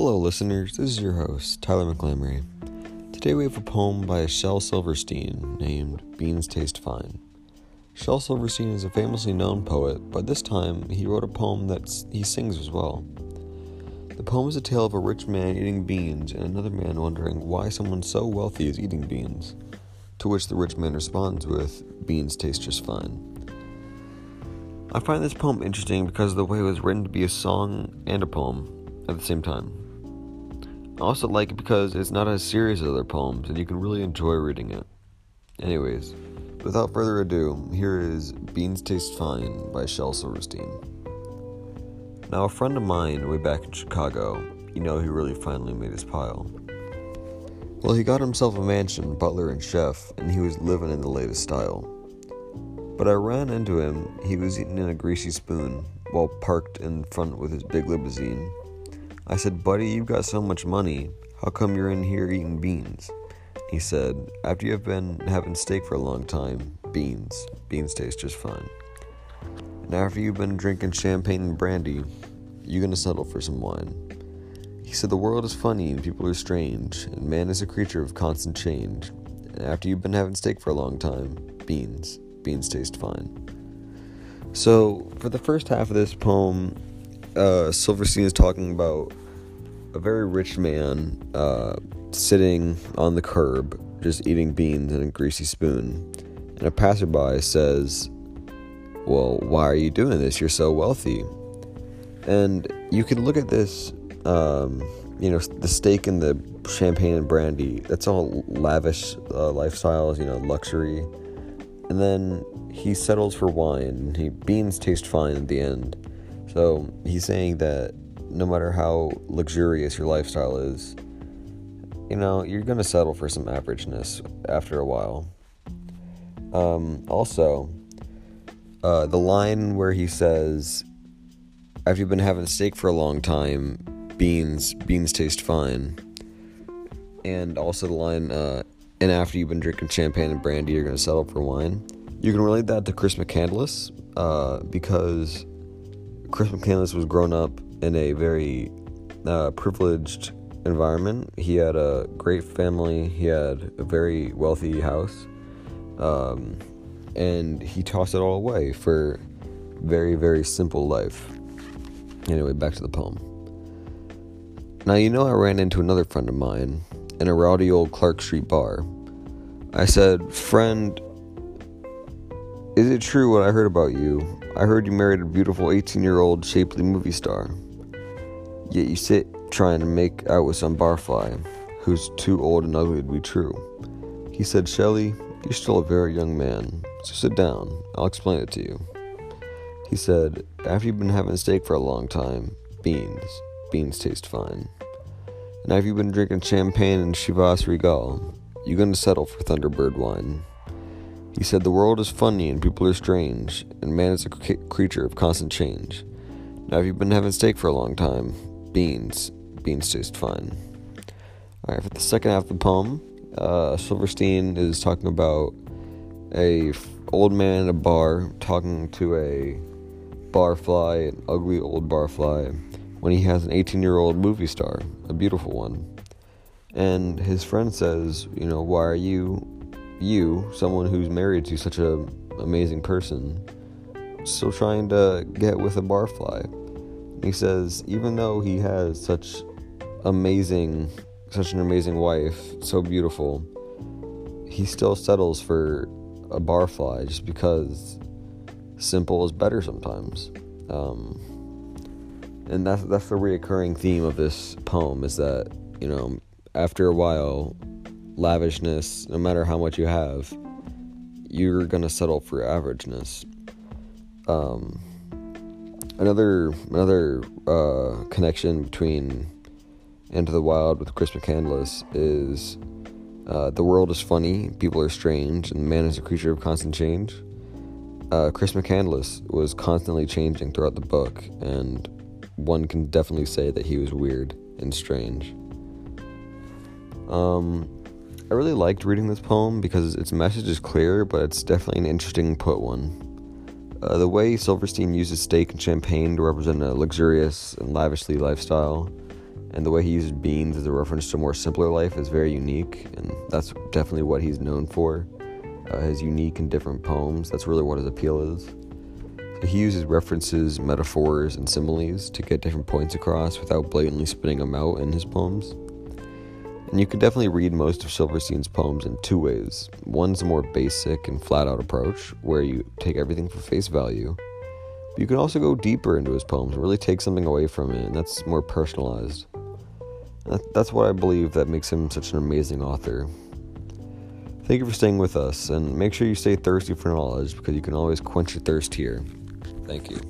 Hello, listeners. This is your host, Tyler McClamery. Today we have a poem by Shel Silverstein named Beans Taste Fine. Shel Silverstein is a famously known poet, but this time he wrote a poem that he sings as well. The poem is a tale of a rich man eating beans and another man wondering why someone so wealthy is eating beans, to which the rich man responds with, Beans taste just fine. I find this poem interesting because of the way it was written to be a song and a poem at the same time. I also like it because it's not as serious as other poems and you can really enjoy reading it. Anyways, without further ado, here is Beans Taste Fine by Shel Silverstein. Now, a friend of mine way back in Chicago, you know, he really finally made his pile. Well, he got himself a mansion, butler, and chef, and he was living in the latest style. But I ran into him, he was eating in a greasy spoon while parked in front with his big limousine I said, Buddy, you've got so much money. How come you're in here eating beans? He said, After you have been having steak for a long time, beans. Beans taste just fine. And after you've been drinking champagne and brandy, you're gonna settle for some wine. He said, The world is funny and people are strange, and man is a creature of constant change. And after you've been having steak for a long time, beans. Beans taste fine. So, for the first half of this poem, uh, Silverstein is talking about a very rich man uh, sitting on the curb, just eating beans in a greasy spoon. And a passerby says, Well, why are you doing this? You're so wealthy. And you can look at this, um, you know, the steak and the champagne and brandy, that's all lavish uh, lifestyles, you know, luxury. And then he settles for wine. And he beans taste fine at the end. So he's saying that no matter how luxurious your lifestyle is, you know, you're going to settle for some averageness after a while. Um, also, uh, the line where he says, after you've been having steak for a long time, beans beans taste fine. And also the line, uh, and after you've been drinking champagne and brandy, you're going to settle for wine. You can relate that to Chris McCandless uh, because Chris McCandless was grown up in a very uh, privileged environment. He had a great family. He had a very wealthy house, um, and he tossed it all away for very very simple life. Anyway, back to the poem. Now you know I ran into another friend of mine in a rowdy old Clark Street bar. I said, "Friend, is it true what I heard about you? I heard you married a beautiful 18 year old shapely movie star. Yet you sit trying to make out with some barfly who's too old and ugly to be true. He said, Shelly, you're still a very young man, so sit down. I'll explain it to you. He said, After you've been having steak for a long time, beans. Beans taste fine. And after you've been drinking champagne and Chivas Regal, you're going to settle for Thunderbird wine. He said, The world is funny and people are strange, and man is a creature of constant change. Now, if you've been having steak for a long time, beans. Beans taste fine. Alright, for the second half of the poem, uh, Silverstein is talking about a f- old man in a bar talking to a barfly, an ugly old barfly, when he has an 18 year old movie star, a beautiful one. And his friend says, You know, why are you you, someone who's married to such a amazing person, still trying to get with a barfly. he says, even though he has such amazing, such an amazing wife, so beautiful, he still settles for a barfly just because simple is better sometimes. Um, and that's that's the reoccurring theme of this poem is that you know after a while lavishness, no matter how much you have, you're gonna settle for averageness. Um, another another uh, connection between Into the Wild with Chris McCandless is uh, the world is funny, people are strange, and man is a creature of constant change. Uh, Chris McCandless was constantly changing throughout the book, and one can definitely say that he was weird and strange. Um, I really liked reading this poem because its message is clear, but it's definitely an interesting put one. Uh, the way Silverstein uses steak and champagne to represent a luxurious and lavishly lifestyle, and the way he uses beans as a reference to a more simpler life is very unique, and that's definitely what he's known for. Uh, his unique and different poems, that's really what his appeal is. So he uses references, metaphors, and similes to get different points across without blatantly spitting them out in his poems. And you can definitely read most of Silverstein's poems in two ways. One's a more basic and flat out approach, where you take everything for face value. But you can also go deeper into his poems and really take something away from it, and that's more personalized. And that's what I believe that makes him such an amazing author. Thank you for staying with us, and make sure you stay thirsty for knowledge because you can always quench your thirst here. Thank you.